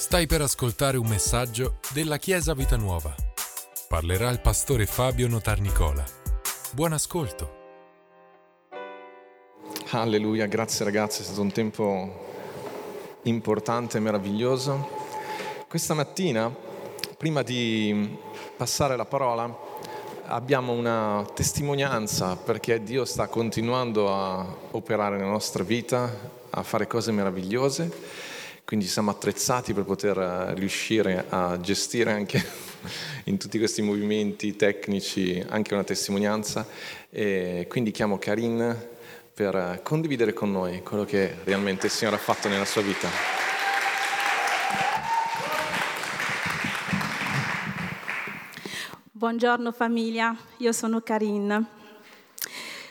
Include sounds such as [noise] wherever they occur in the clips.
Stai per ascoltare un messaggio della Chiesa Vita Nuova. Parlerà il pastore Fabio Notarnicola. Buon ascolto. Alleluia, grazie ragazzi, è stato un tempo importante e meraviglioso. Questa mattina, prima di passare la parola, abbiamo una testimonianza perché Dio sta continuando a operare nella nostra vita, a fare cose meravigliose quindi siamo attrezzati per poter eh, riuscire a gestire anche [laughs] in tutti questi movimenti tecnici anche una testimonianza e quindi chiamo Karin per eh, condividere con noi quello che realmente il Signore ha fatto nella sua vita. Buongiorno famiglia, io sono Karin.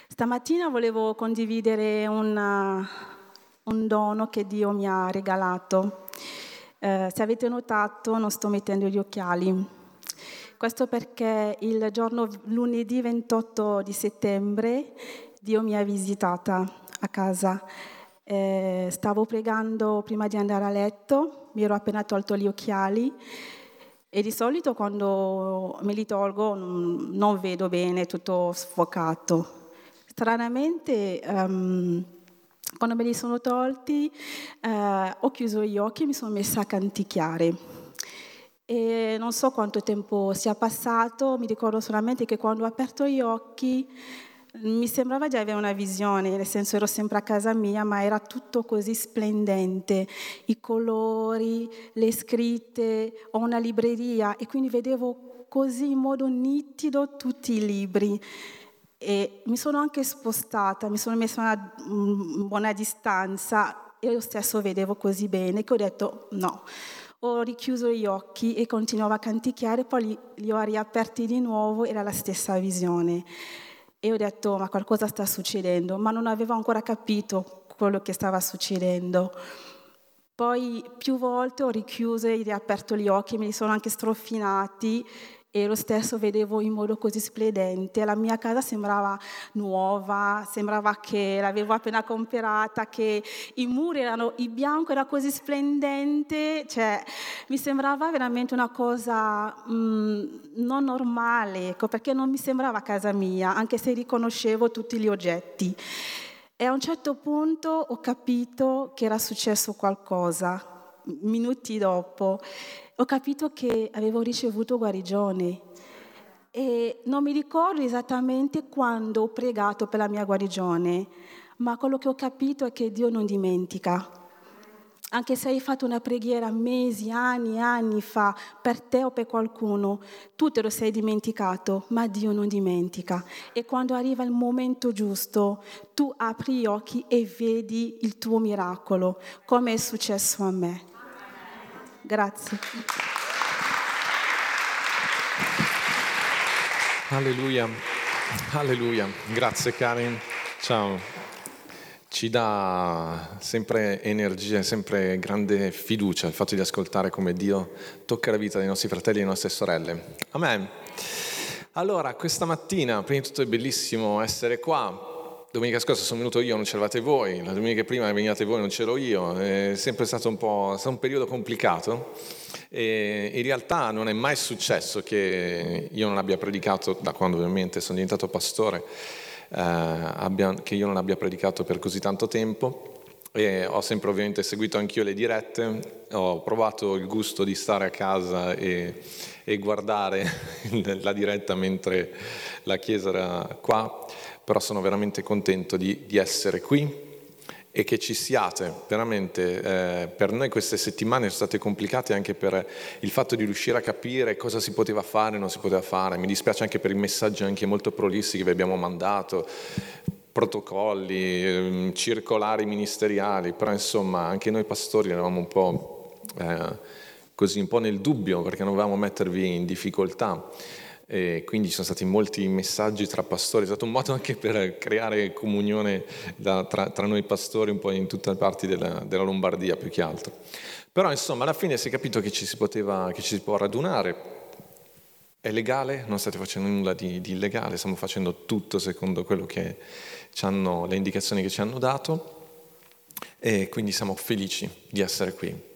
Stamattina volevo condividere una, un dono che Dio mi ha regalato. Eh, se avete notato non sto mettendo gli occhiali. Questo perché il giorno lunedì 28 di settembre Dio mi ha visitata a casa. Eh, stavo pregando prima di andare a letto, mi ero appena tolto gli occhiali e di solito quando me li tolgo non vedo bene, tutto sfocato. Stranamente um, quando me li sono tolti eh, ho chiuso gli occhi e mi sono messa a canticchiare. E non so quanto tempo sia passato, mi ricordo solamente che quando ho aperto gli occhi mi sembrava di avere una visione, nel senso ero sempre a casa mia, ma era tutto così splendente, i colori, le scritte, ho una libreria e quindi vedevo così in modo nitido tutti i libri. E mi sono anche spostata, mi sono messa a una buona distanza e io stesso vedevo così bene che ho detto no. Ho richiuso gli occhi e continuavo a canticchiare, poi li, li ho riaperti di nuovo, era la stessa visione. E ho detto ma qualcosa sta succedendo, ma non avevo ancora capito quello che stava succedendo. Poi più volte ho richiuso e riaperto gli occhi, me li sono anche strofinati e lo stesso vedevo in modo così splendente. La mia casa sembrava nuova, sembrava che l'avevo appena comprata, che i muri erano, il bianco era così splendente, cioè mi sembrava veramente una cosa mh, mm, non normale, ecco, perché non mi sembrava casa mia, anche se riconoscevo tutti gli oggetti. E a un certo punto ho capito che era successo qualcosa, minuti dopo ho capito che avevo ricevuto guarigione e non mi ricordo esattamente quando ho pregato per la mia guarigione, ma quello che ho capito è che Dio non dimentica. Anche se hai fatto una preghiera mesi, anni, anni fa per te o per qualcuno, tu te lo sei dimenticato, ma Dio non dimentica. E quando arriva il momento giusto, tu apri gli occhi e vedi il tuo miracolo, come è successo a me. Grazie. Alleluia, alleluia. Grazie Karen. Ciao. Ci dà sempre energia, sempre grande fiducia il fatto di ascoltare come Dio tocca la vita dei nostri fratelli e delle nostre sorelle. Amen. Allora, questa mattina, prima di tutto è bellissimo essere qua domenica scorsa sono venuto io, non c'eravate voi, la domenica prima veniate voi, non c'ero io, è sempre stato un po' stato un periodo complicato e in realtà non è mai successo che io non abbia predicato, da quando ovviamente sono diventato pastore, eh, abbia, che io non abbia predicato per così tanto tempo e ho sempre ovviamente seguito anch'io le dirette, ho provato il gusto di stare a casa e, e guardare [laughs] la diretta mentre la chiesa era qua però sono veramente contento di, di essere qui e che ci siate. Veramente eh, per noi queste settimane sono state complicate anche per il fatto di riuscire a capire cosa si poteva fare e non si poteva fare. Mi dispiace anche per i messaggi anche molto prolissi che vi abbiamo mandato, protocolli, ehm, circolari ministeriali, però insomma anche noi pastori eravamo un po' eh, così, un po' nel dubbio perché non volevamo mettervi in difficoltà. E quindi ci sono stati molti messaggi tra pastori, è stato un modo anche per creare comunione da, tra, tra, noi pastori un po' in tutte le parti della, della, Lombardia più che altro. Però insomma alla fine si è capito che ci si, poteva, che ci si può radunare, è legale, non state facendo nulla di, di illegale, stiamo facendo tutto secondo quello che hanno, le indicazioni che ci hanno dato. E quindi siamo felici di essere qui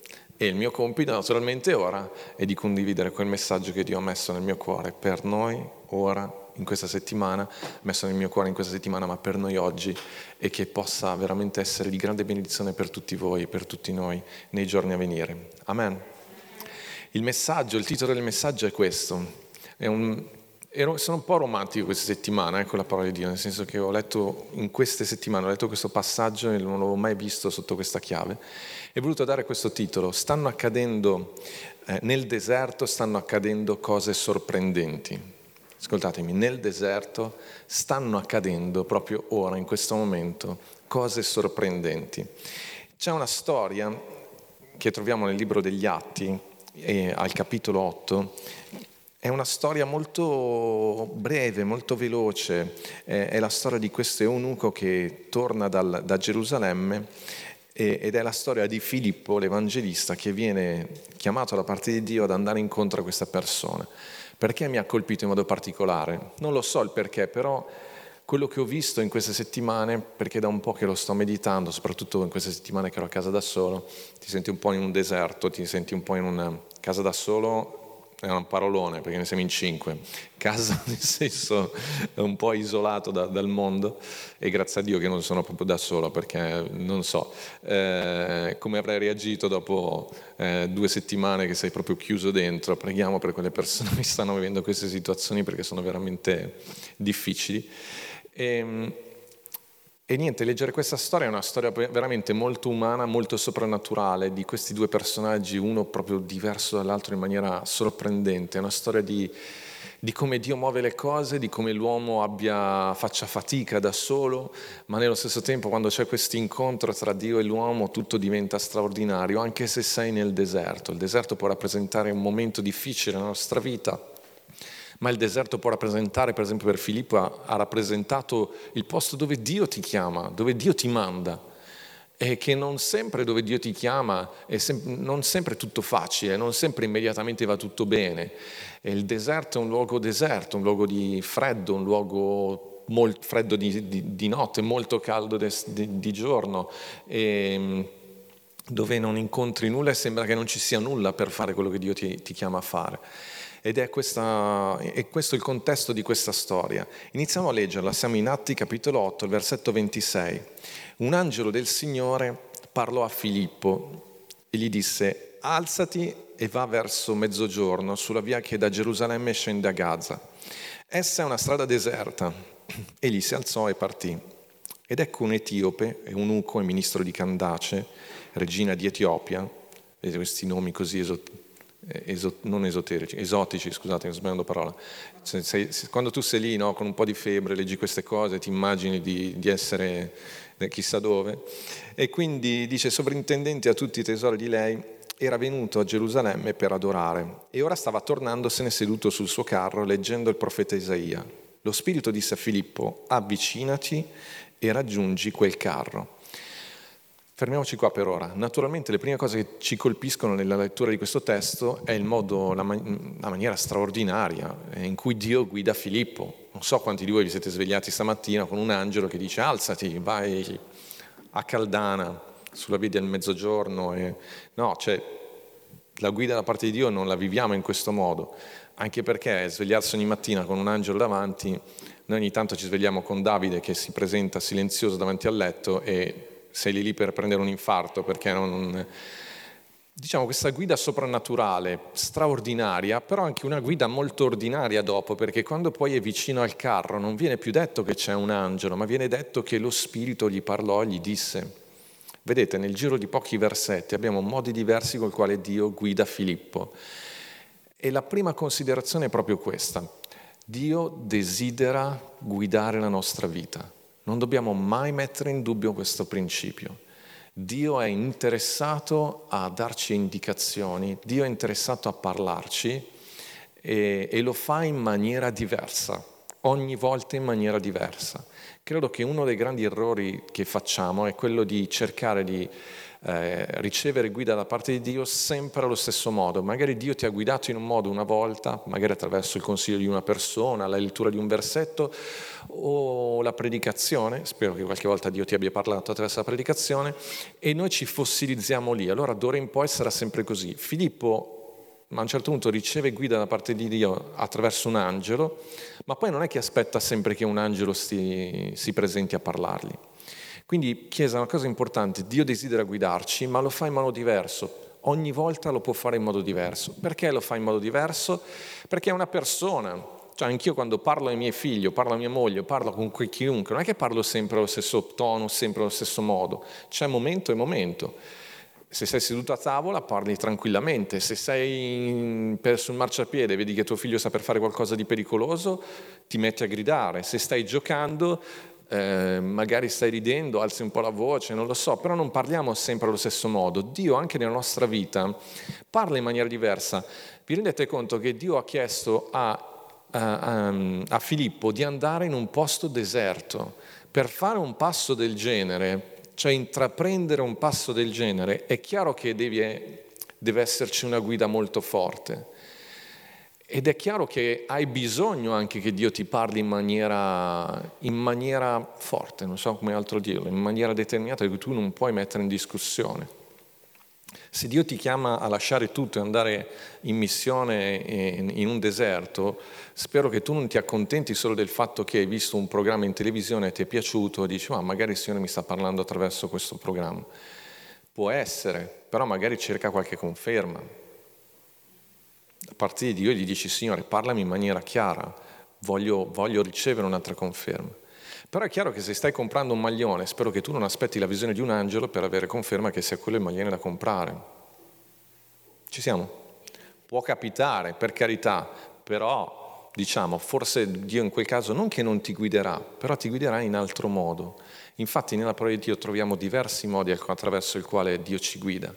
E il mio compito naturalmente ora è di condividere quel messaggio che Dio ha messo nel mio cuore per noi ora in questa settimana, messo nel mio cuore in questa settimana, ma per noi oggi e che possa veramente essere di grande benedizione per tutti voi, per tutti noi nei giorni a venire. Amen. Il messaggio, il titolo del messaggio è questo. È un, ero, sono un po' romantico questa settimana con la parola di Dio, nel senso che ho letto in queste settimane, ho letto questo passaggio e non l'avevo mai visto sotto questa chiave. E ho voluto dare questo titolo. Stanno accadendo eh, nel deserto, stanno accadendo cose sorprendenti ascoltatemi, nel deserto stanno accadendo proprio ora, in questo momento, cose sorprendenti. C'è una storia che troviamo nel libro degli Atti, eh, al capitolo 8, è una storia molto breve, molto veloce, è la storia di questo eunuco che torna dal, da Gerusalemme ed è la storia di Filippo, l'evangelista, che viene chiamato da parte di Dio ad andare incontro a questa persona. Perché mi ha colpito in modo particolare? Non lo so il perché, però quello che ho visto in queste settimane, perché da un po' che lo sto meditando, soprattutto in queste settimane che ero a casa da solo, ti senti un po' in un deserto, ti senti un po' in una casa da solo, è un parolone perché ne siamo in cinque, casa [laughs] nel senso un po' isolato da, dal mondo e grazie a Dio che non sono proprio da solo perché non so eh, come avrei reagito dopo eh, due settimane che sei proprio chiuso dentro, preghiamo per quelle persone che stanno vivendo queste situazioni perché sono veramente difficili. E, ehm, e niente, leggere questa storia è una storia veramente molto umana, molto soprannaturale, di questi due personaggi, uno proprio diverso dall'altro in maniera sorprendente. È una storia di, di come Dio muove le cose, di come l'uomo abbia, faccia fatica da solo, ma nello stesso tempo quando c'è questo incontro tra Dio e l'uomo tutto diventa straordinario, anche se sei nel deserto. Il deserto può rappresentare un momento difficile nella nostra vita ma il deserto può rappresentare, per esempio per Filippo ha, ha rappresentato il posto dove Dio ti chiama, dove Dio ti manda e che non sempre dove Dio ti chiama è sem- non sempre tutto facile, non sempre immediatamente va tutto bene. E il deserto è un luogo deserto, un luogo di freddo, un luogo molto freddo di, di, di notte, molto caldo de- di, di, giorno, e, dove non incontri nulla e sembra che non ci sia nulla per fare quello che Dio ti, ti chiama a fare. Ed è, questa, è, questo il contesto di questa storia. Iniziamo a leggerla, siamo in Atti capitolo 8, versetto 26. Un angelo del Signore parlò a Filippo e gli disse, alzati e va verso mezzogiorno sulla via che da Gerusalemme scende a Gaza. Essa è una strada deserta. Egli si alzò e partì. Ed ecco un etiope, eunuco e ministro di Candace, regina di Etiopia, vedete questi nomi così esotici, Esot- non esoterici, esotici, scusate, sto sbagliando parola. Se, se, quando tu sei lì no, con un po' di febbre, leggi queste cose, ti immagini di, di essere eh, chissà dove. E quindi dice, sovrintendente a tutti i tesori di lei, era venuto a Gerusalemme per adorare e ora stava tornandosene seduto sul suo carro leggendo il profeta Isaia. Lo Spirito disse a Filippo, avvicinati e raggiungi quel carro. Fermiamoci qua per ora. Naturalmente le prime cose che ci colpiscono nella lettura di questo testo è il modo, la, man- la maniera straordinaria in cui Dio guida Filippo. Non so quanti di voi vi siete svegliati stamattina con un angelo che dice alzati, vai a Caldana sulla via del mezzogiorno. E... No, cioè la guida da parte di Dio non la viviamo in questo modo, anche perché svegliarsi ogni mattina con un angelo davanti, noi ogni tanto ci svegliamo con Davide che si presenta silenzioso davanti al letto e sei lì, lì per prendere un infarto perché non... Diciamo questa guida soprannaturale, straordinaria, però anche una guida molto ordinaria dopo, perché quando poi è vicino al carro non viene più detto che c'è un angelo, ma viene detto che lo Spirito gli parlò e gli disse. Vedete, nel giro di pochi versetti abbiamo modi diversi col quale Dio guida Filippo. E la prima considerazione è proprio questa. Dio desidera guidare la nostra vita. Non dobbiamo mai mettere in dubbio questo principio. Dio è interessato a darci indicazioni, Dio è interessato a parlarci e, e, lo fa in maniera diversa, ogni volta in maniera diversa. Credo che uno dei grandi errori che facciamo è quello di cercare di eh, ricevere guida da parte di Dio sempre allo stesso modo. Magari Dio ti ha guidato in un modo una volta, magari attraverso il consiglio di una persona, la lettura di un versetto o la predicazione, spero che qualche volta Dio ti abbia parlato attraverso la predicazione, e noi ci fossilizziamo lì. Allora d'ora in poi sarà sempre così. Filippo ma a un certo punto riceve guida da parte di Dio attraverso un angelo, ma poi non è che aspetta sempre che un angelo si, si presenti a parlargli. Quindi Chiesa è una cosa importante, Dio desidera guidarci, ma lo fa in modo diverso. Ogni volta lo può fare in modo diverso. Perché lo fa in modo diverso? Perché è una persona. Cioè, anch'io quando parlo ai miei figli, parlo a mia moglie, parlo con chiunque, non è che parlo sempre allo stesso tono, sempre allo stesso modo. C'è momento e momento. Se sei seduto a tavola parli tranquillamente, se sei sul marciapiede e vedi che tuo figlio sa per fare qualcosa di pericoloso, ti metti a gridare, se stai giocando eh, magari stai ridendo, alzi un po' la voce, non lo so, però non parliamo sempre allo stesso modo. Dio anche nella nostra vita parla in maniera diversa. Vi rendete conto che Dio ha chiesto a, a, a Filippo di andare in un posto deserto per fare un passo del genere? Cioè intraprendere un passo del genere, è chiaro che devi, deve esserci una guida molto forte. Ed è chiaro che hai bisogno anche che Dio ti parli in maniera, in maniera forte, non so come altro dirlo, in maniera determinata che tu non puoi mettere in discussione. Se Dio ti chiama a lasciare tutto e andare in missione in un deserto, spero che tu non ti accontenti solo del fatto che hai visto un programma in televisione e ti è piaciuto e dici, ma magari il Signore mi sta parlando attraverso questo programma. Può essere, però magari cerca qualche conferma. A parte di Dio gli dici, Signore, parlami in maniera chiara, voglio, voglio ricevere un'altra conferma. Però è chiaro che se stai comprando un maglione, spero che tu non aspetti la visione di un angelo per avere conferma che sia quello il maglione da comprare. Ci siamo? Può capitare, per carità, però diciamo, forse Dio in quel caso non che non ti guiderà, però ti guiderà in altro modo. Infatti nella parola di Dio troviamo diversi modi attraverso il quale Dio ci guida.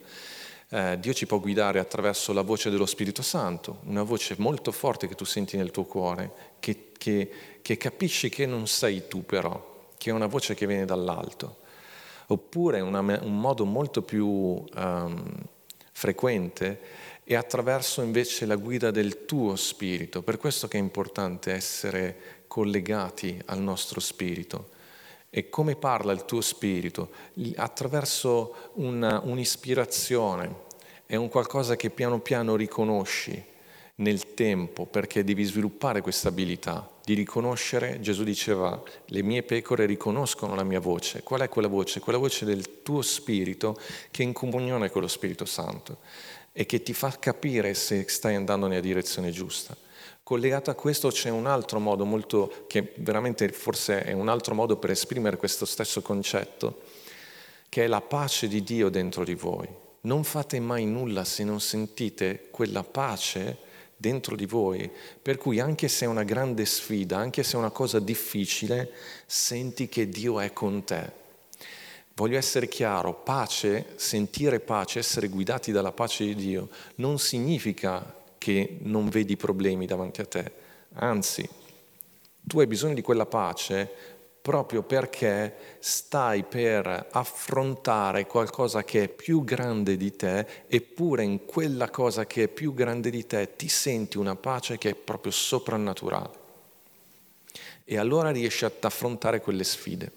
Eh, Dio ci può guidare attraverso la voce dello Spirito Santo, una voce molto forte che tu senti nel tuo cuore, che, che, che capisci che non sei tu però, che è una voce che viene dall'alto. Oppure una, un modo molto più um, frequente è attraverso invece la guida del tuo spirito. Per questo che è importante essere collegati al nostro spirito. E come parla il tuo spirito? Attraverso una, un'ispirazione, è un qualcosa che piano piano riconosci nel tempo perché devi sviluppare questa abilità di riconoscere, Gesù diceva, le mie pecore riconoscono la mia voce. Qual è quella voce? Quella voce del tuo spirito che è in comunione con lo Spirito Santo e che ti fa capire se stai andando nella direzione giusta. Collegato a questo c'è un altro modo molto, che veramente forse è un altro modo per esprimere questo stesso concetto, che è la pace di Dio dentro di voi. Non fate mai nulla se non sentite quella pace dentro di voi, per cui anche se è una grande sfida, anche se è una cosa difficile, senti che Dio è con te. Voglio essere chiaro, pace, sentire pace, essere guidati dalla pace di Dio, non significa che non vedi problemi davanti a te, anzi, tu hai bisogno di quella pace proprio perché stai per affrontare qualcosa che è più grande di te, eppure in quella cosa che è più grande di te ti senti una pace che è proprio soprannaturale. E allora riesci ad affrontare quelle sfide,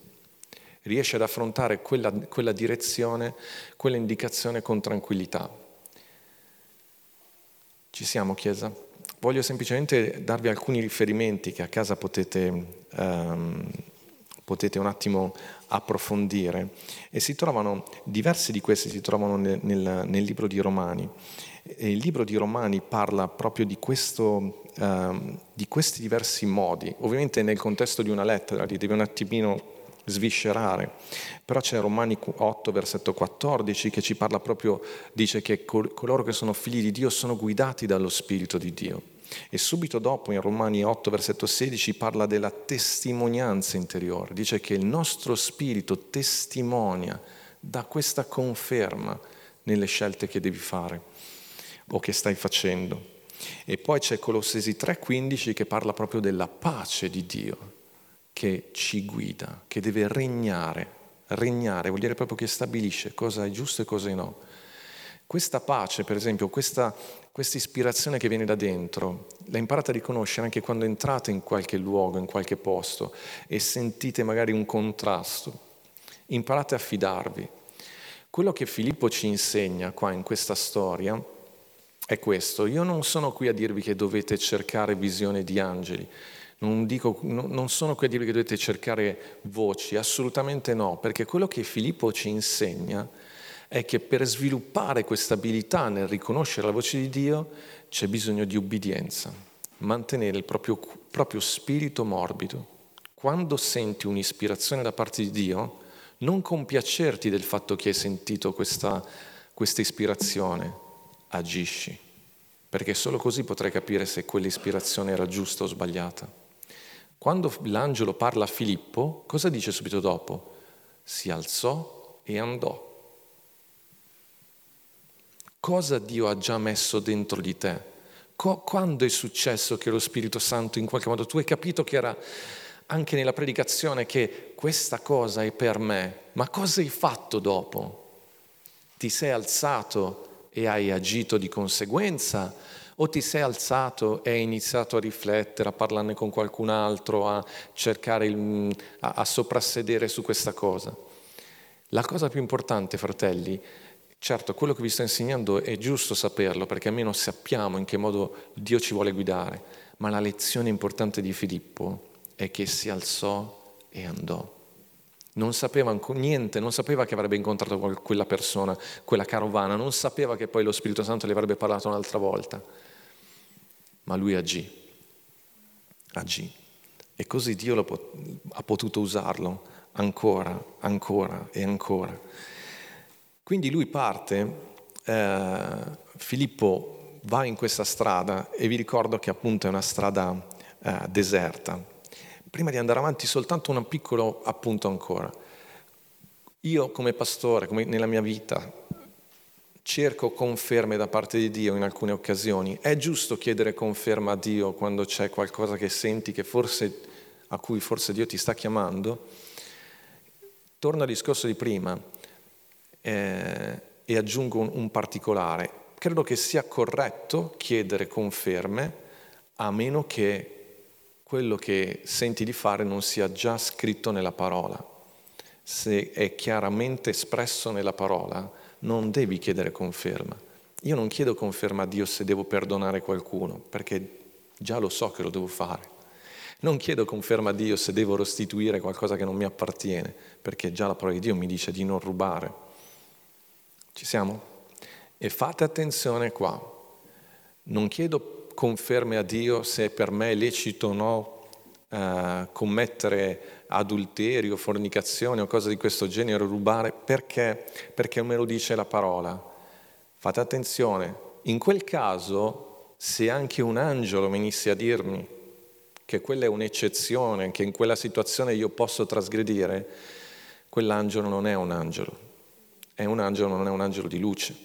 riesci ad affrontare quella, quella direzione, quella indicazione con tranquillità. Ci siamo, Chiesa? Voglio semplicemente darvi alcuni riferimenti che a casa potete... Um, potete un attimo approfondire. E si trovano, diversi di questi si trovano nel, nel, nel libro di Romani. E il libro di Romani parla proprio di, questo, uh, di questi diversi modi. Ovviamente nel contesto di una lettera li devi un attimino sviscerare. Però c'è Romani 8, versetto 14, che ci parla proprio, dice che coloro che sono figli di Dio sono guidati dallo Spirito di Dio. E subito dopo, in Romani 8, versetto 16, parla della testimonianza interiore. Dice che il nostro spirito testimonia, dà questa conferma nelle scelte che devi fare o che stai facendo. E poi c'è Colossesi 3,15 che parla proprio della pace di Dio che ci guida, che deve regnare regnare vuol dire proprio che stabilisce cosa è giusto e cosa no. Questa pace, per esempio, questa, questa ispirazione che viene da dentro, la imparate a riconoscere anche quando entrate in qualche luogo, in qualche posto e sentite magari un contrasto. Imparate a fidarvi. Quello che Filippo ci insegna qua in questa storia è questo. Io non sono qui a dirvi che dovete cercare visione di angeli, non, dico, non sono dirvi che dovete cercare voci, assolutamente no, perché quello che Filippo ci insegna è che per sviluppare questa abilità nel riconoscere la voce di Dio c'è bisogno di ubbidienza, mantenere il proprio, proprio spirito morbido. Quando senti un'ispirazione da parte di Dio, non compiacerti del fatto che hai sentito questa, questa ispirazione, agisci, perché solo così potrai capire se quell'ispirazione era giusta o sbagliata. Quando l'angelo parla a Filippo, cosa dice subito dopo? Si alzò e andò. Cosa Dio ha già messo dentro di te? quando è successo che lo Spirito Santo in qualche modo tu hai capito che era anche nella predicazione che questa cosa è per me, ma cosa hai fatto dopo? Ti sei alzato e hai agito di conseguenza o ti sei alzato e hai iniziato a riflettere, a parlarne con qualcun altro, a cercare, il, a, a soprassedere su questa cosa. La cosa più importante, fratelli, certo, quello che vi sto insegnando è giusto saperlo, perché almeno sappiamo in che modo Dio ci vuole guidare, ma la lezione importante di Filippo è che si alzò e andò. Non sapeva niente, non sapeva che avrebbe incontrato quella persona, quella carovana, non sapeva che poi lo Spirito Santo le avrebbe parlato un'altra volta ma lui agì, agì. E così Dio pot- ha potuto usarlo ancora, ancora e ancora. Quindi lui parte, eh, Filippo va in questa strada e vi ricordo che appunto è una strada eh, deserta. Prima di andare avanti soltanto un piccolo appunto ancora. Io come pastore, come nella mia vita, cerco conferme da parte di Dio in alcune occasioni. È giusto chiedere conferma a Dio quando c'è qualcosa che senti che forse, a cui forse Dio ti sta chiamando? Torno al discorso di prima eh, e aggiungo un, un particolare. Credo che sia corretto chiedere conferme a meno che quello che senti di fare non sia già scritto nella parola. Se è chiaramente espresso nella parola, non devi chiedere conferma. Io non chiedo conferma a Dio se devo perdonare qualcuno, perché già lo so che lo devo fare. Non chiedo conferma a Dio se devo restituire qualcosa che non mi appartiene, perché già la parola di Dio mi dice di non rubare. Ci siamo? E fate attenzione qua. Non chiedo conferme a Dio se per me è lecito o no eh, commettere adulterio, fornicazione o cose di questo genere, rubare, perché? Perché me lo dice la parola. Fate attenzione, in quel caso, se anche un angelo venisse a dirmi che quella è un'eccezione, che in quella situazione io posso trasgredire, quell'angelo non è un angelo, è un angelo, non è un angelo di luce.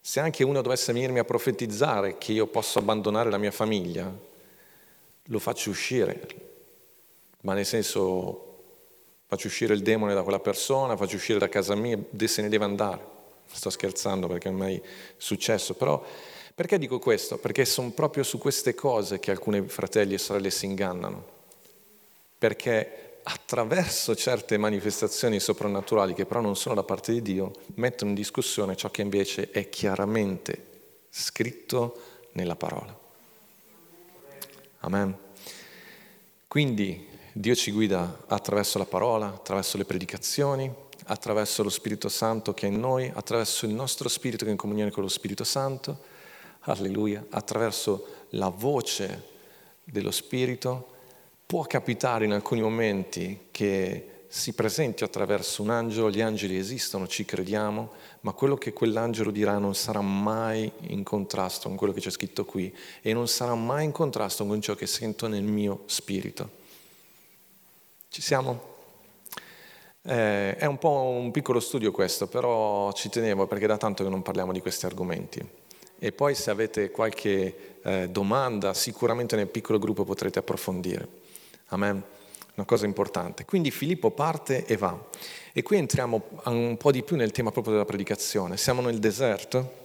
Se anche uno dovesse venirmi a profetizzare che io posso abbandonare la mia famiglia, lo faccio uscire, ma nel senso faccio uscire il demone da quella persona, faccio uscire da casa mia, se ne deve andare. Sto scherzando perché è mai successo, però perché dico questo? Perché sono proprio su queste cose che alcuni fratelli e sorelle si ingannano. Perché attraverso certe manifestazioni soprannaturali che però non sono da parte di Dio, mettono in discussione ciò che invece è chiaramente scritto nella parola. Amen. Quindi Dio ci guida attraverso la parola, attraverso le predicazioni, attraverso lo Spirito Santo che è in noi, attraverso il nostro spirito che è in comunione con lo Spirito Santo, alleluia, attraverso la voce dello Spirito. Può capitare in alcuni momenti che si presenti attraverso un angelo, gli angeli esistono, ci crediamo, ma quello che quell'angelo dirà non sarà mai in contrasto con quello che c'è scritto qui e non sarà mai in contrasto con ciò che sento nel mio spirito. Ci siamo? Eh, è un po' un piccolo studio questo, però ci tenevo perché da tanto che non parliamo di questi argomenti. E poi se avete qualche eh, domanda, sicuramente nel piccolo gruppo potrete approfondire. Amen. una cosa importante. Quindi Filippo parte e va. E qui entriamo un po' di più nel tema proprio della predicazione. Siamo nel deserto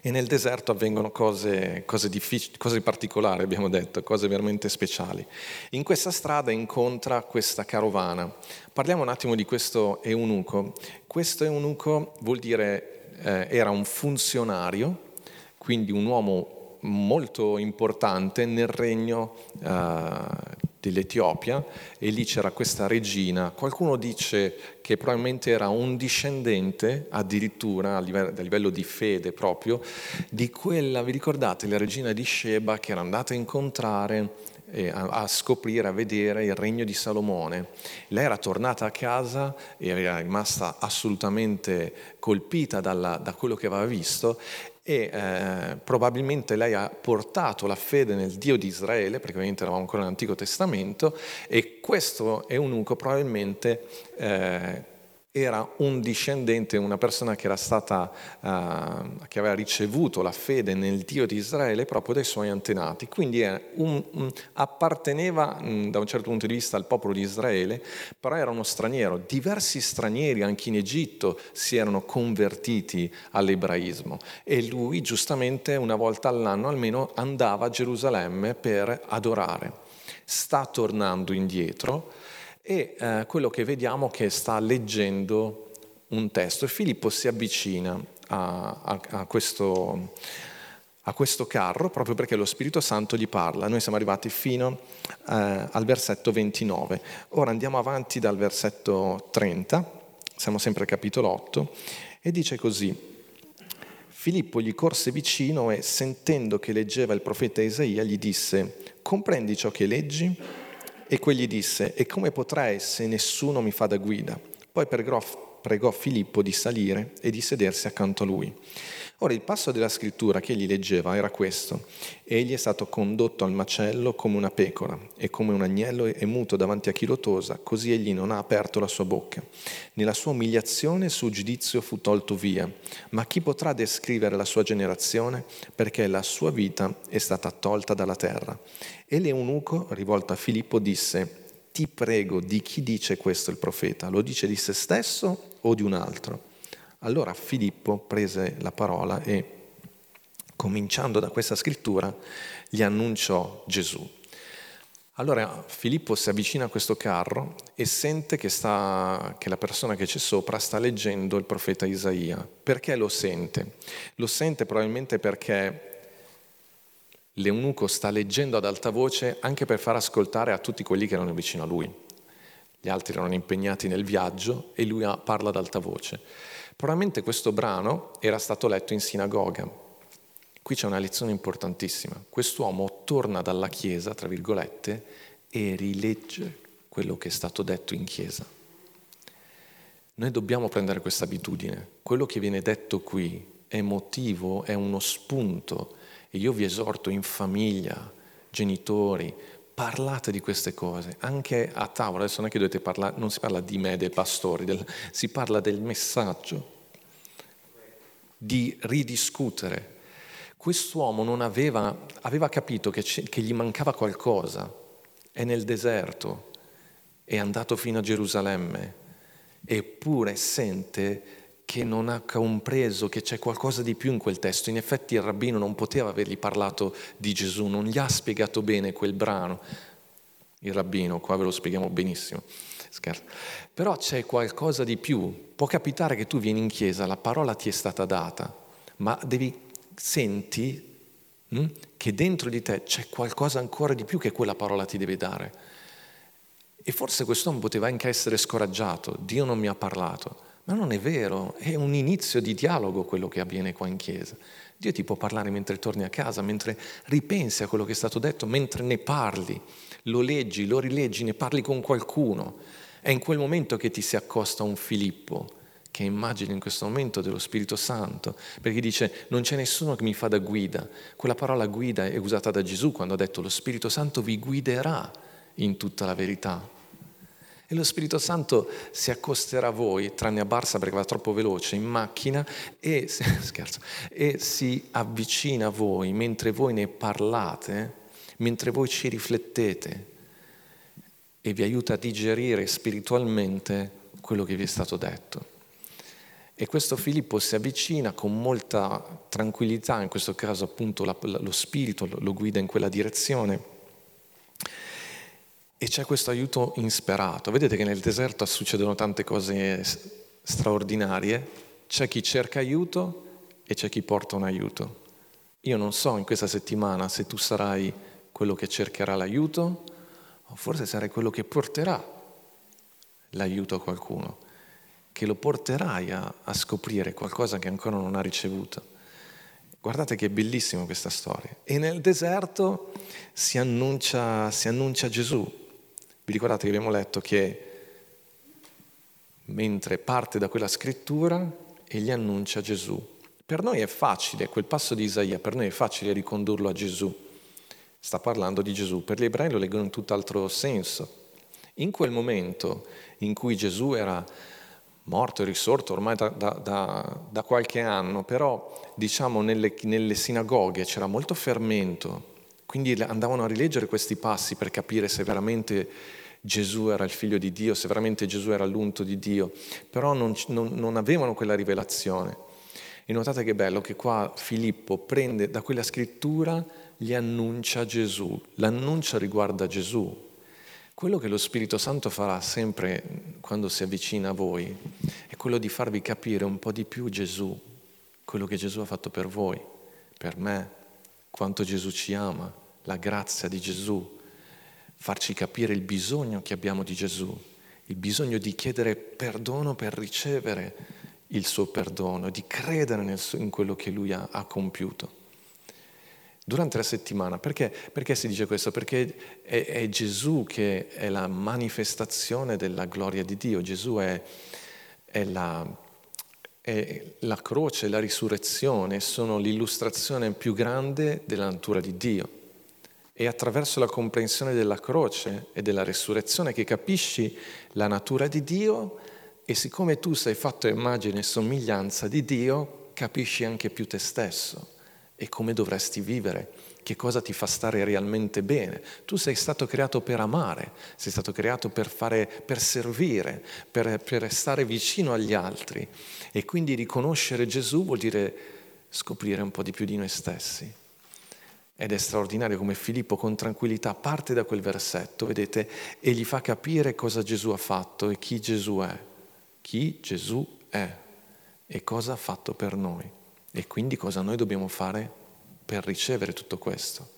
e nel deserto avvengono cose, cose, difficili, cose particolari, abbiamo detto, cose veramente speciali. In questa strada incontra questa carovana. Parliamo un attimo di questo eunuco. Questo eunuco vuol dire eh, era un funzionario, quindi un uomo molto importante nel regno eh, dell'Etiopia e lì c'era questa regina. Qualcuno dice che probabilmente era un discendente addirittura a livello, a livello di fede proprio di quella, vi ricordate, la regina di Sheba che era andata a incontrare a, scoprire, a vedere il regno di Salomone. Lei era tornata a casa e era rimasta assolutamente colpita dalla, da quello che aveva visto e eh, probabilmente lei ha portato la fede nel Dio di Israele, perché ovviamente eravamo ancora nell'Antico Testamento, e questo eunuco probabilmente eh, era un discendente, una persona che era stata, uh, che aveva ricevuto la fede nel Dio di Israele proprio dai suoi antenati, quindi un, un, apparteneva mh, da un certo punto di vista al popolo di Israele, però era uno straniero. Diversi stranieri anche in Egitto si erano convertiti all'ebraismo e lui giustamente una volta all'anno almeno andava a Gerusalemme per adorare. Sta tornando indietro e eh, quello che vediamo è che sta leggendo un testo e Filippo si avvicina a, a, a, questo, a, questo, carro proprio perché lo Spirito Santo gli parla. Noi siamo arrivati fino eh, al versetto 29. Ora andiamo avanti dal versetto 30, siamo sempre al capitolo 8, e dice così. Filippo gli corse vicino e sentendo che leggeva il profeta Isaia gli disse, comprendi ciò che leggi? E quegli disse, e come potrei se nessuno mi fa da guida? Poi pregò, pregò Filippo di salire e di sedersi accanto a lui. Ora il passo della scrittura che egli leggeva era questo. Egli è stato condotto al macello come una pecora e come un agnello è muto davanti a chi lo tosa, così egli non ha aperto la sua bocca. Nella sua umiliazione il suo giudizio fu tolto via. Ma chi potrà descrivere la sua generazione? Perché la sua vita è stata tolta dalla terra. E l'eunuco, rivolto a Filippo, disse, ti prego, di chi dice questo il profeta? Lo dice di se stesso o di un altro? Allora Filippo prese la parola e, cominciando da questa scrittura, gli annunciò Gesù. Allora Filippo si avvicina a questo carro e sente che, sta, che, la persona che c'è sopra sta leggendo il profeta Isaia. Perché lo sente? Lo sente probabilmente perché l'eunuco sta leggendo ad alta voce anche per far ascoltare a tutti quelli che erano vicino a lui. Gli altri erano impegnati nel viaggio e lui parla ad alta voce. Probabilmente questo brano era stato letto in sinagoga. Qui c'è una lezione importantissima. Quest'uomo torna dalla chiesa, tra virgolette, e rilegge quello che è stato detto in chiesa. Noi dobbiamo prendere questa abitudine. Quello che viene detto qui è motivo, è uno spunto. E io vi esorto in famiglia, genitori, parlate di queste cose, anche a tavola, adesso non è che dovete parlare, non si parla di me, dei pastori, del, si parla del messaggio, di ridiscutere. Quest'uomo non aveva, aveva capito che, che gli mancava qualcosa, è nel deserto, è andato fino a Gerusalemme, eppure sente che non ha compreso che c'è qualcosa di più in quel testo. In effetti il rabbino non poteva avergli parlato di Gesù, non gli ha spiegato bene quel brano. Il rabbino, qua ve lo spieghiamo benissimo. Scherzo. Però c'è qualcosa di più. Può capitare che tu vieni in chiesa, la parola ti è stata data, ma devi senti hm, che dentro di te c'è qualcosa ancora di più che quella parola ti deve dare. E forse quest'uomo poteva anche essere scoraggiato, Dio non mi ha parlato. Ma non è vero, è un inizio di dialogo quello che avviene qua in chiesa. Dio ti può parlare mentre torni a casa, mentre ripensi a quello che è stato detto, mentre ne parli, lo leggi, lo rileggi, ne parli con qualcuno. È in quel momento che ti si accosta un Filippo, che immagini in questo momento dello Spirito Santo, perché dice non c'è nessuno che mi fa da guida. Quella parola guida è usata da Gesù quando ha detto lo Spirito Santo vi guiderà in tutta la verità. E lo Spirito Santo si accosterà a voi, tranne a Barsa perché va troppo veloce, in macchina e, [laughs] scherzo, e si avvicina a voi mentre voi ne parlate, mentre voi ci riflettete. e vi aiuta a digerire spiritualmente quello che vi è stato detto. E questo Filippo si avvicina con molta tranquillità, in questo caso appunto lo Spirito lo guida in quella direzione. E c'è questo aiuto insperato. Vedete che nel deserto succedono tante cose straordinarie. C'è chi cerca aiuto e c'è chi porta un aiuto. Io non so in questa settimana se tu sarai quello che cercherà l'aiuto o forse sarai quello che porterà l'aiuto a qualcuno, che lo porterai a, a scoprire qualcosa che ancora non ha ricevuto. Guardate che bellissima questa storia. E nel deserto si annuncia, si annuncia Gesù. Vi ricordate che abbiamo letto che mentre parte da quella scrittura, egli annuncia Gesù. Per noi è facile, quel passo di Isaia, per noi è facile ricondurlo a Gesù. Sta parlando di Gesù, per gli ebrei lo leggono in tutt'altro senso. In quel momento in cui Gesù era morto e risorto ormai da, da, da, da qualche anno, però diciamo nelle, nelle sinagoghe c'era molto fermento, quindi andavano a rileggere questi passi per capire se veramente Gesù era il figlio di Dio, se veramente Gesù era l'unto di Dio, però non, non, non avevano quella rivelazione. E notate che bello che qua Filippo prende da quella scrittura, gli annuncia Gesù, l'annuncia riguarda Gesù. Quello che lo Spirito Santo farà sempre quando si avvicina a voi è quello di farvi capire un po' di più Gesù, quello che Gesù ha fatto per voi, per me, quanto Gesù ci ama, la grazia di Gesù, farci capire il bisogno che abbiamo di Gesù, il bisogno di chiedere perdono per ricevere il suo perdono, di credere nel, in quello che lui ha, ha, compiuto. Durante la settimana, perché, perché si dice questo? Perché è, è, Gesù che è la manifestazione della gloria di Dio, Gesù è, è la, è la croce, la risurrezione, sono l'illustrazione più grande della natura di Dio. È attraverso la comprensione della croce e della risurrezione che capisci la natura di Dio e siccome tu sei fatto immagine e somiglianza di Dio, capisci anche più te stesso e come dovresti vivere, che cosa ti fa stare realmente bene. Tu sei stato creato per amare, sei stato creato per, fare, per servire, per, per stare vicino agli altri. E quindi riconoscere Gesù vuol dire scoprire un po' di più di noi stessi. Ed è straordinario come Filippo con tranquillità parte da quel versetto, vedete, e gli fa capire cosa Gesù ha fatto e chi Gesù è. Chi Gesù è e cosa ha fatto per noi. E quindi cosa noi dobbiamo fare per ricevere tutto questo.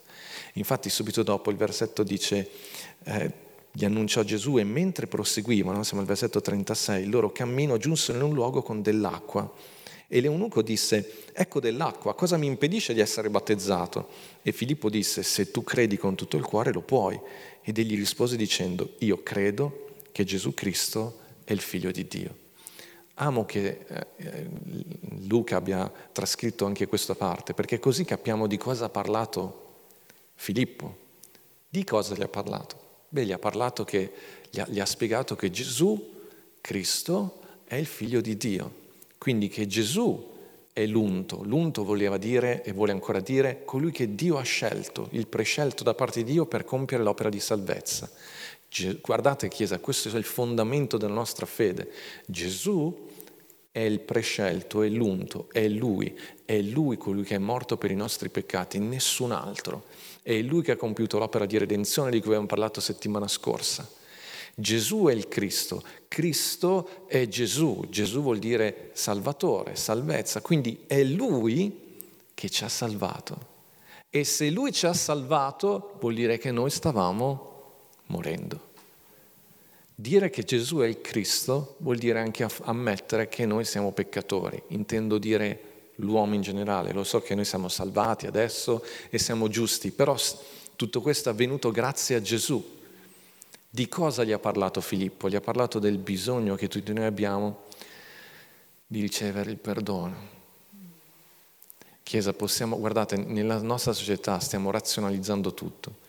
Infatti subito dopo il versetto dice, eh, gli annunciò Gesù e mentre proseguivano, siamo al versetto 36, il loro cammino giunsero in un luogo con dell'acqua e l'eunuco disse, ecco dell'acqua, cosa mi impedisce di essere battezzato? E Filippo disse, se tu credi con tutto il cuore lo puoi. Ed egli rispose dicendo, io credo che Gesù Cristo è il figlio di Dio. Amo che eh, Luca abbia trascritto anche questa parte, perché così capiamo di cosa ha parlato Filippo. Di cosa gli ha parlato? Beh, gli ha parlato che, gli ha, gli ha spiegato che Gesù, Cristo, è il figlio di Dio. Quindi che Gesù è l'unto. L'unto voleva dire e vuole ancora dire colui che Dio ha scelto, il prescelto da parte di Dio per compiere l'opera di salvezza. Guardate Chiesa, questo è il fondamento della nostra fede. Gesù è il prescelto, è l'unto, è Lui, è Lui colui che è morto per i nostri peccati, nessun altro. È Lui che ha compiuto l'opera di redenzione di cui abbiamo parlato settimana scorsa. Gesù è il Cristo, Cristo è Gesù, Gesù vuol dire salvatore, salvezza, quindi è Lui che ci ha salvato. E se Lui ci ha salvato vuol dire che noi stavamo morendo. Dire che Gesù è il Cristo vuol dire anche ammettere che noi siamo peccatori, intendo dire l'uomo in generale, lo so che noi siamo salvati adesso e siamo giusti, però tutto questo è avvenuto grazie a Gesù. Di cosa gli ha parlato Filippo? Gli ha parlato del bisogno che tutti noi abbiamo di ricevere il perdono. Chiesa, possiamo, guardate, nella nostra società stiamo razionalizzando tutto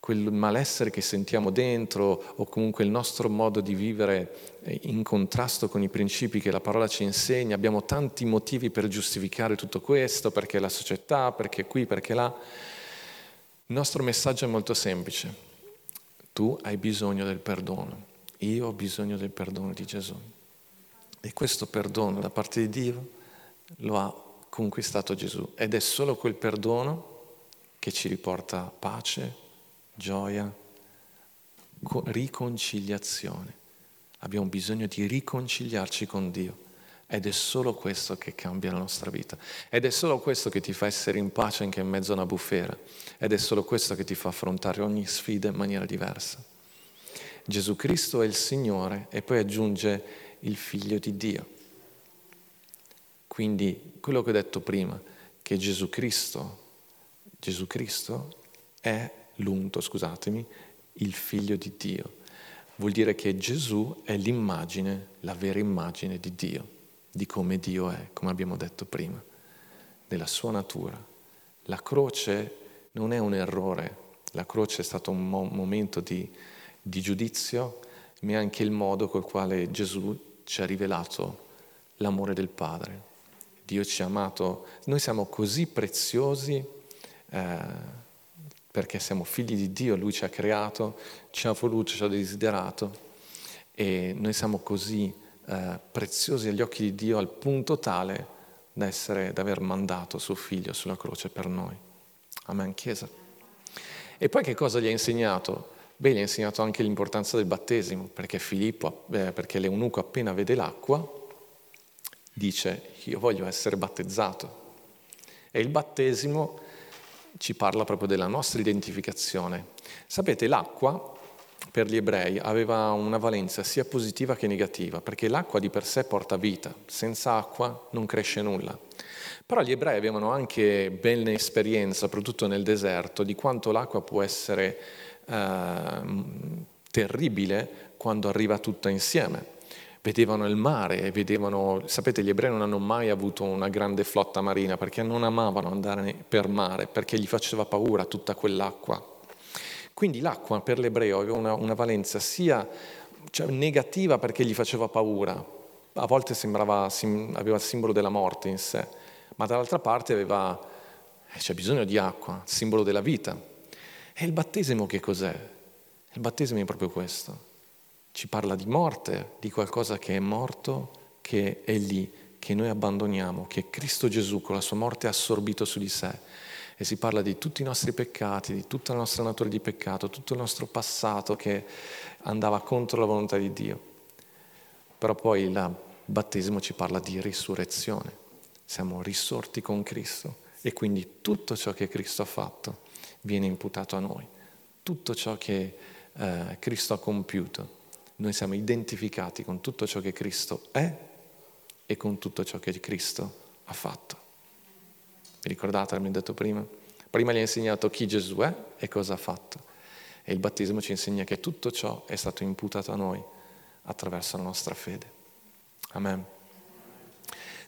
quel malessere che sentiamo dentro o comunque il nostro modo di vivere in contrasto con i principi che la parola ci insegna. Abbiamo tanti motivi per giustificare tutto questo, perché la società, perché qui, perché là. Il nostro messaggio è molto semplice. Tu hai bisogno del perdono. Io ho bisogno del perdono di Gesù. E questo perdono da parte di Dio lo ha conquistato Gesù. Ed è solo quel perdono che ci riporta pace, gioia, riconciliazione. Abbiamo bisogno di riconciliarci con Dio. Ed è solo questo che cambia la nostra vita. Ed è solo questo che ti fa essere in pace anche in mezzo a una bufera. Ed è solo questo che ti fa affrontare ogni sfida in maniera diversa. Gesù Cristo è il Signore e poi aggiunge il Figlio di Dio. Quindi quello che ho detto prima, che Gesù Cristo, Gesù Cristo è l'unto, scusatemi, il Figlio di Dio. Vuol dire che Gesù è l'immagine, la vera immagine di Dio di come Dio è, come abbiamo detto prima, della sua natura. La croce non è un errore, la croce è stato un mo- momento di, di giudizio, ma è anche il modo col quale Gesù ci ha rivelato l'amore del Padre. Dio ci ha amato, noi siamo così preziosi eh, perché siamo figli di Dio, Lui ci ha creato, ci ha voluto, ci ha desiderato e noi siamo così eh, preziosi agli occhi di Dio al punto tale da, essere, da aver mandato suo figlio sulla croce per noi. Amen, Chiesa. E poi che cosa gli ha insegnato? Beh, gli ha insegnato anche l'importanza del battesimo, perché Filippo, eh, perché l'eunuco appena vede l'acqua, dice io voglio essere battezzato. E il battesimo ci parla proprio della nostra identificazione. Sapete, l'acqua per gli ebrei aveva una valenza sia positiva che negativa, perché l'acqua di per sé porta vita, senza acqua non cresce nulla. Però gli ebrei avevano anche bene esperienza, soprattutto nel deserto, di quanto l'acqua può essere eh, terribile quando arriva tutta insieme. Vedevano il mare, vedevano, sapete, gli ebrei non hanno mai avuto una grande flotta marina perché non amavano andare per mare, perché gli faceva paura tutta quell'acqua quindi l'acqua per l'ebreo aveva una, una valenza sia cioè, negativa perché gli faceva paura, a volte sembrava, aveva il simbolo della morte in sé, ma dall'altra parte aveva, eh, c'è bisogno di acqua, il simbolo della vita. E il battesimo che cos'è? Il battesimo è proprio questo. Ci parla di morte, di qualcosa che è morto, che è lì, che noi abbandoniamo, che Cristo Gesù con la sua morte ha assorbito su di sé e si parla di tutti i nostri peccati, di tutta la nostra natura di peccato, tutto il nostro passato che andava contro la volontà di Dio. Però poi il battesimo ci parla di risurrezione, siamo risorti con Cristo e quindi tutto ciò che Cristo ha fatto viene imputato a noi, tutto ciò che eh, Cristo ha compiuto. Noi siamo identificati con tutto ciò che Cristo è e con tutto ciò che Cristo ha fatto. Vi ricordate, l'abbiamo detto prima? Prima gli ha insegnato chi Gesù è e cosa ha fatto. E il battesimo ci insegna che tutto ciò è stato imputato a noi attraverso la nostra fede. Amen.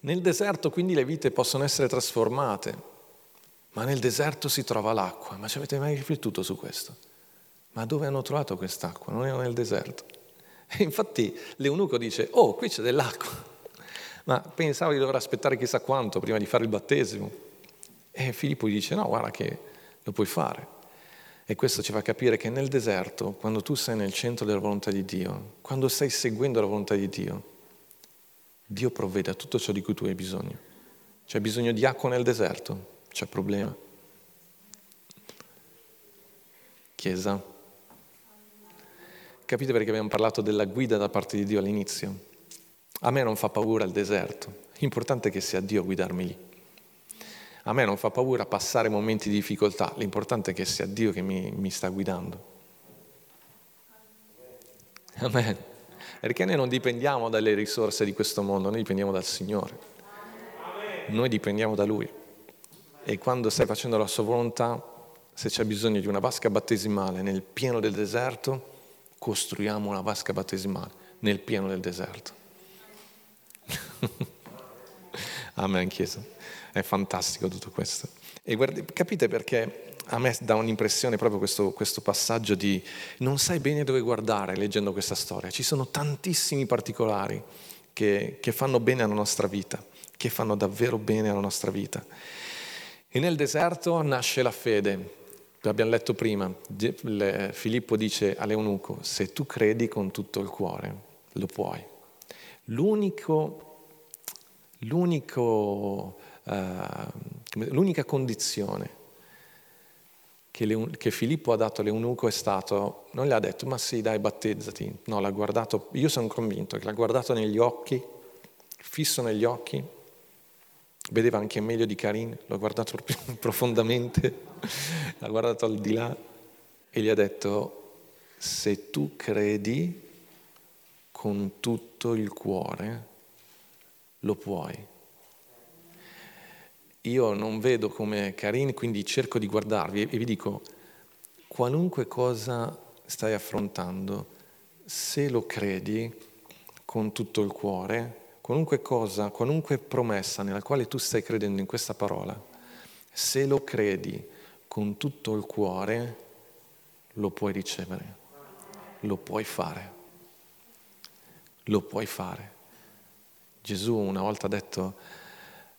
Nel deserto quindi le vite possono essere trasformate, ma nel deserto si trova l'acqua. Ma ci avete mai riflettuto su questo? Ma dove hanno trovato quest'acqua? Non era nel deserto. E infatti l'eunuco dice, oh, qui c'è dell'acqua. Ma pensavo di dover aspettare chissà quanto prima di fare il battesimo. E Filippo gli dice no, guarda che lo puoi fare. E questo ci fa capire che nel deserto, quando tu sei nel centro della volontà di Dio, quando stai seguendo la volontà di Dio, Dio provvede a tutto ciò di cui tu hai bisogno. C'è bisogno di acqua nel deserto? C'è problema. Chiesa. Capite perché abbiamo parlato della guida da parte di Dio all'inizio? A me non fa paura il deserto, l'importante è che sia Dio a guidarmi lì. A me non fa paura passare momenti di difficoltà, l'importante è che sia Dio che mi, mi sta guidando. Amen. Perché noi non dipendiamo dalle risorse di questo mondo, noi dipendiamo dal Signore. Noi dipendiamo da Lui. E quando stai facendo la sua volontà, se c'è bisogno di una vasca battesimale nel pieno del deserto, costruiamo una vasca battesimale nel pieno del deserto. [laughs] Amen, Chiesa. È fantastico tutto questo. E guardi, capite perché a me dà un'impressione proprio questo, questo, passaggio di non sai bene dove guardare leggendo questa storia. Ci sono tantissimi particolari che, che fanno bene alla nostra vita, che fanno davvero bene alla nostra vita. E nel deserto nasce la fede. abbiamo letto prima, Filippo dice all'eunuco, se tu credi con tutto il cuore, lo puoi. L'unico, l'unico, uh, l'unica condizione che, le, che, Filippo ha dato all'eunuco è stato, non le ha detto, ma sì, dai, battezzati. No, l'ha guardato, io sono convinto che l'ha guardato negli occhi, fisso negli occhi, vedeva anche meglio di Karin, l'ha guardato [laughs] profondamente, [laughs] l'ha guardato al di là e gli ha detto, se tu credi con tutto il cuore, lo puoi io non vedo come Karin, quindi cerco di guardarvi e vi dico, qualunque cosa stai affrontando, se lo credi con tutto il cuore, qualunque cosa, qualunque promessa nella quale tu stai credendo in questa parola, se lo credi con tutto il cuore, lo puoi ricevere, lo puoi fare, lo puoi fare. Gesù una volta ha detto,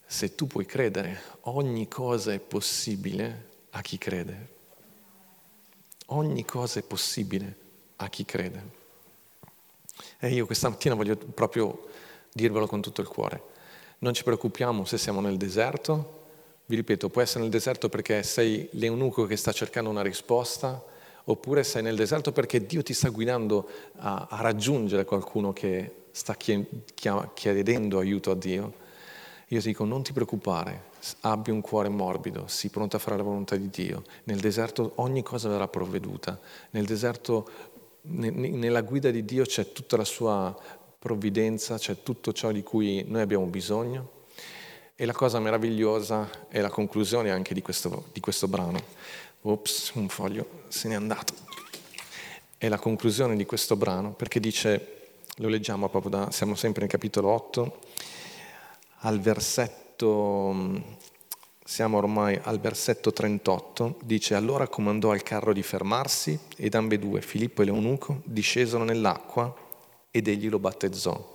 se tu puoi credere, ogni cosa è possibile a chi crede. Ogni cosa è possibile a chi crede. E io questa mattina voglio proprio dirvelo con tutto il cuore. Non ci preoccupiamo se siamo nel deserto, vi ripeto, può essere nel deserto perché sei l'eunuco che sta cercando una risposta, oppure sei nel deserto perché Dio ti sta guidando a, a raggiungere qualcuno che sta chiedendo aiuto a Dio. Io ti dico non ti preoccupare, abbi un cuore morbido, sii pronto a fare la volontà di Dio. Nel deserto ogni cosa verrà provveduta, nel deserto, nella guida di Dio c'è tutta la sua provvidenza, c'è tutto ciò di cui noi abbiamo bisogno. E la cosa meravigliosa è la conclusione anche di questo, di questo brano. Ops, un foglio se n'è andato. È la conclusione di questo brano perché dice, lo leggiamo proprio da, siamo sempre nel capitolo 8, al versetto, siamo ormai al versetto 38, dice allora comandò al carro di fermarsi ed ambedue, Filippo e l'eunuco, discesero nell'acqua ed egli lo battezzò.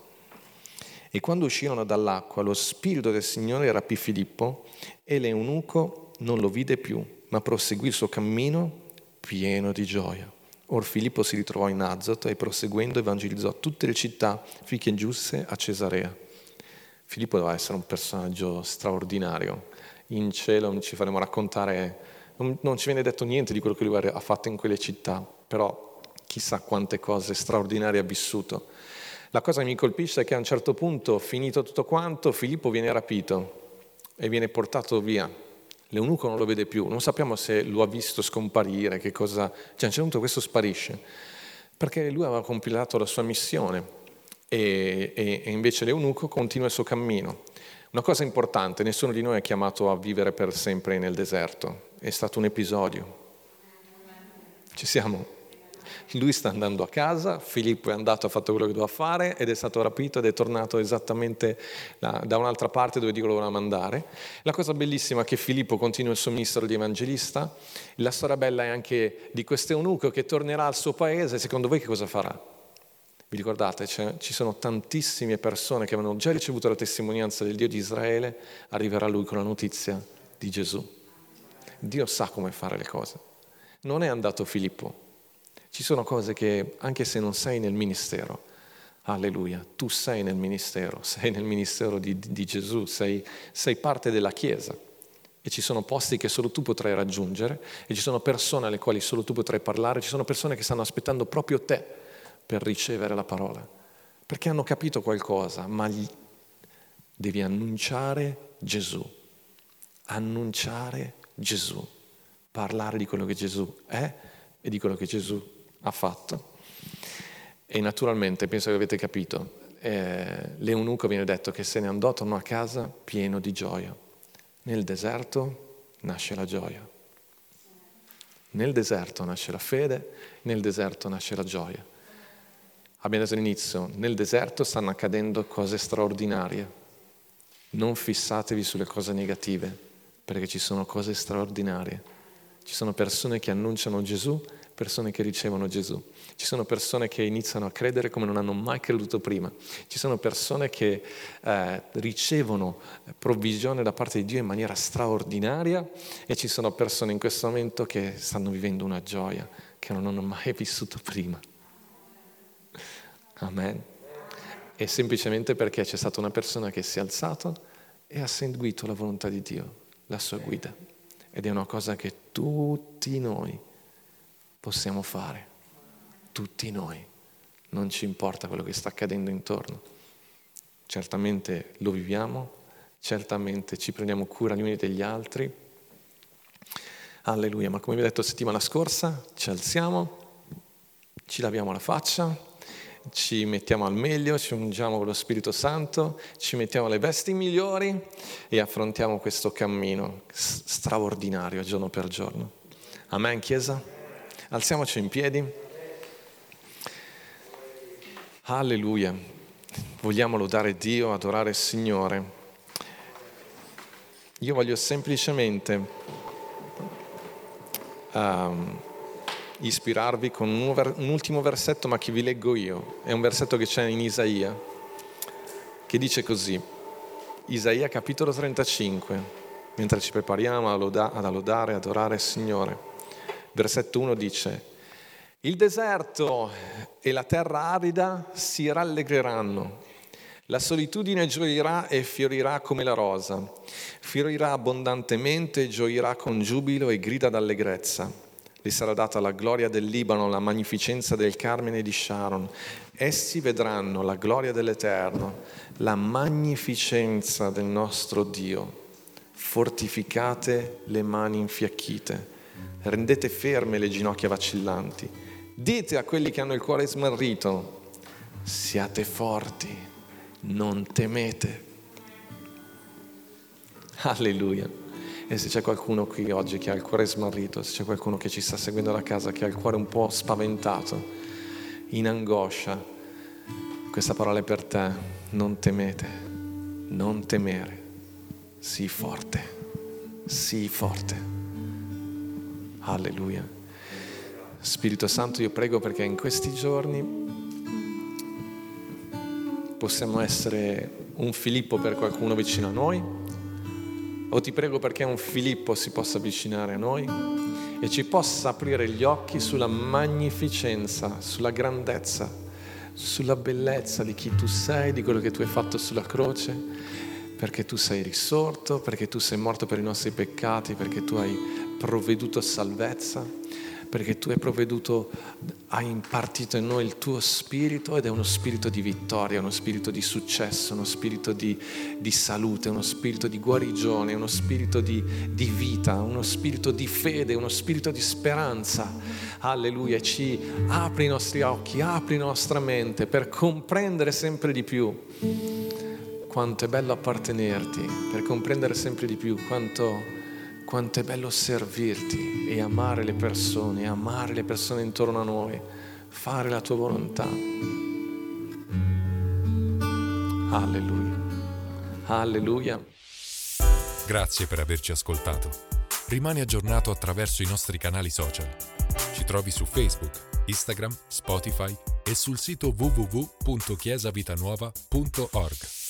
E quando uscirono dall'acqua, lo spirito del Signore rapì Filippo e l'eunuco non lo vide più, ma proseguì il suo cammino pieno di gioia. Or Filippo si ritrovò in Azoto e proseguendo evangelizzò tutte le città finché giunse a Cesarea. Filippo doveva essere un personaggio straordinario. In cielo ci faremo raccontare, non, non ci viene detto niente di quello che lui ha fatto in quelle città, però chissà quante cose straordinarie ha vissuto. La cosa che mi colpisce è che a un certo punto, finito tutto quanto, Filippo viene rapito e viene portato via. L'eunuco non lo vede più, non sappiamo se lo ha visto scomparire, che cosa... Cioè, a un certo punto questo sparisce, perché lui aveva compilato la sua missione e, e, e invece l'eunuco continua il suo cammino. Una cosa importante, nessuno di noi è chiamato a vivere per sempre nel deserto, è stato un episodio. Ci siamo? Lui sta andando a casa, Filippo è andato, ha fatto quello che doveva fare ed è stato rapito ed è tornato esattamente da, un'altra parte dove Dio lo voleva mandare. La cosa bellissima è che Filippo continua il suo ministero di evangelista, la storia bella è anche di questo eunuco che tornerà al suo paese, secondo voi che cosa farà? Vi ricordate, ci sono tantissime persone che avevano già ricevuto la testimonianza del Dio di Israele, arriverà lui con la notizia di Gesù. Dio sa come fare le cose. Non è andato Filippo. Ci sono cose che, anche se non sei nel ministero, alleluia, tu sei nel ministero, [laughs] sei nel ministero di, di Gesù, sei, sei parte della Chiesa e ci sono posti che solo tu potrai raggiungere e ci sono persone alle quali solo tu potrai parlare, ci sono persone che stanno aspettando proprio te per ricevere la parola, perché hanno capito qualcosa, ma gli devi annunciare Gesù, annunciare Gesù, parlare di quello che Gesù è e di quello che Gesù ha fatto. E naturalmente, penso che avete capito, eh, l'eunuco viene detto che se ne andò, tornò a casa pieno di gioia. Nel deserto nasce la gioia. Nel deserto nasce la fede, nel deserto nasce la gioia. Abbiamo detto all'inizio, nel deserto stanno accadendo cose straordinarie. Non fissatevi sulle cose negative, perché ci sono cose straordinarie. Ci sono persone che annunciano Gesù persone che ricevono Gesù, ci sono persone che iniziano a credere come non hanno mai creduto prima, ci sono persone che eh, ricevono provvisione da parte di Dio in maniera straordinaria e ci sono persone in questo momento che stanno vivendo una gioia che non hanno mai vissuto prima. Amen. E semplicemente perché c'è stata una persona che si è alzata e ha seguito la volontà di Dio, la sua guida. Ed è una cosa che tutti noi possiamo fare, tutti noi, non ci importa quello che sta accadendo intorno. Certamente lo viviamo, certamente ci prendiamo cura gli uni degli altri. Alleluia, ma come vi ho detto settimana scorsa, ci alziamo, ci laviamo la faccia, ci mettiamo al meglio, ci ungiamo con lo Spirito Santo, ci mettiamo le vesti migliori e affrontiamo questo cammino straordinario giorno per giorno. Amen, Chiesa? Alziamoci in piedi. Alleluia. Vogliamo lodare Dio, adorare il Signore. Io voglio semplicemente um, ispirarvi con un, ultimo versetto, ma che vi leggo io. È un versetto che c'è in Isaia, che dice così. Isaia capitolo 35, mentre ci prepariamo ad lodare, adorare il Signore. Versetto 1 dice, il deserto e la terra arida si rallegreranno, la solitudine gioirà e fiorirà come la rosa, fiorirà abbondantemente, gioirà con giubilo e grida d'allegrezza. Le sarà data la gloria del Libano, la magnificenza del Carmine di Sharon. Essi vedranno la gloria dell'Eterno, la magnificenza del nostro Dio. Fortificate le mani infiacchite rendete ferme le ginocchia vacillanti, dite a quelli che hanno il cuore smarrito, siate forti, non temete. Alleluia. E se c'è qualcuno qui oggi che ha il cuore smarrito, se c'è qualcuno che ci sta seguendo da casa che ha il cuore un po' spaventato, in angoscia, questa parola è per te, non temete, non temere, sii forte, sii forte. Alleluia. Spirito Santo, io prego perché in questi giorni possiamo essere un Filippo per qualcuno vicino a noi, o ti prego perché un Filippo si possa avvicinare a noi e ci possa aprire gli occhi sulla magnificenza, sulla grandezza, sulla bellezza di chi tu sei, di quello che tu hai fatto sulla croce, perché tu sei risorto, perché tu sei morto per i nostri peccati, perché tu hai provveduto salvezza, perché tu hai provveduto, hai impartito in noi il tuo spirito ed è uno spirito di vittoria, uno spirito di successo, uno spirito di, di salute, uno spirito di guarigione, uno spirito di, di, vita, uno spirito di fede, uno spirito di speranza. Alleluia, ci apri i nostri occhi, apri la nostra mente per comprendere sempre di più quanto è bello appartenerti, per comprendere sempre di più quanto quanto è bello servirti e amare le persone, amare le persone intorno a noi, fare la tua volontà. Alleluia. Alleluia. Grazie per averci ascoltato. Rimani aggiornato attraverso i nostri canali social. Ci trovi su Facebook, Instagram, Spotify e sul sito www.chiesavitanuova.org.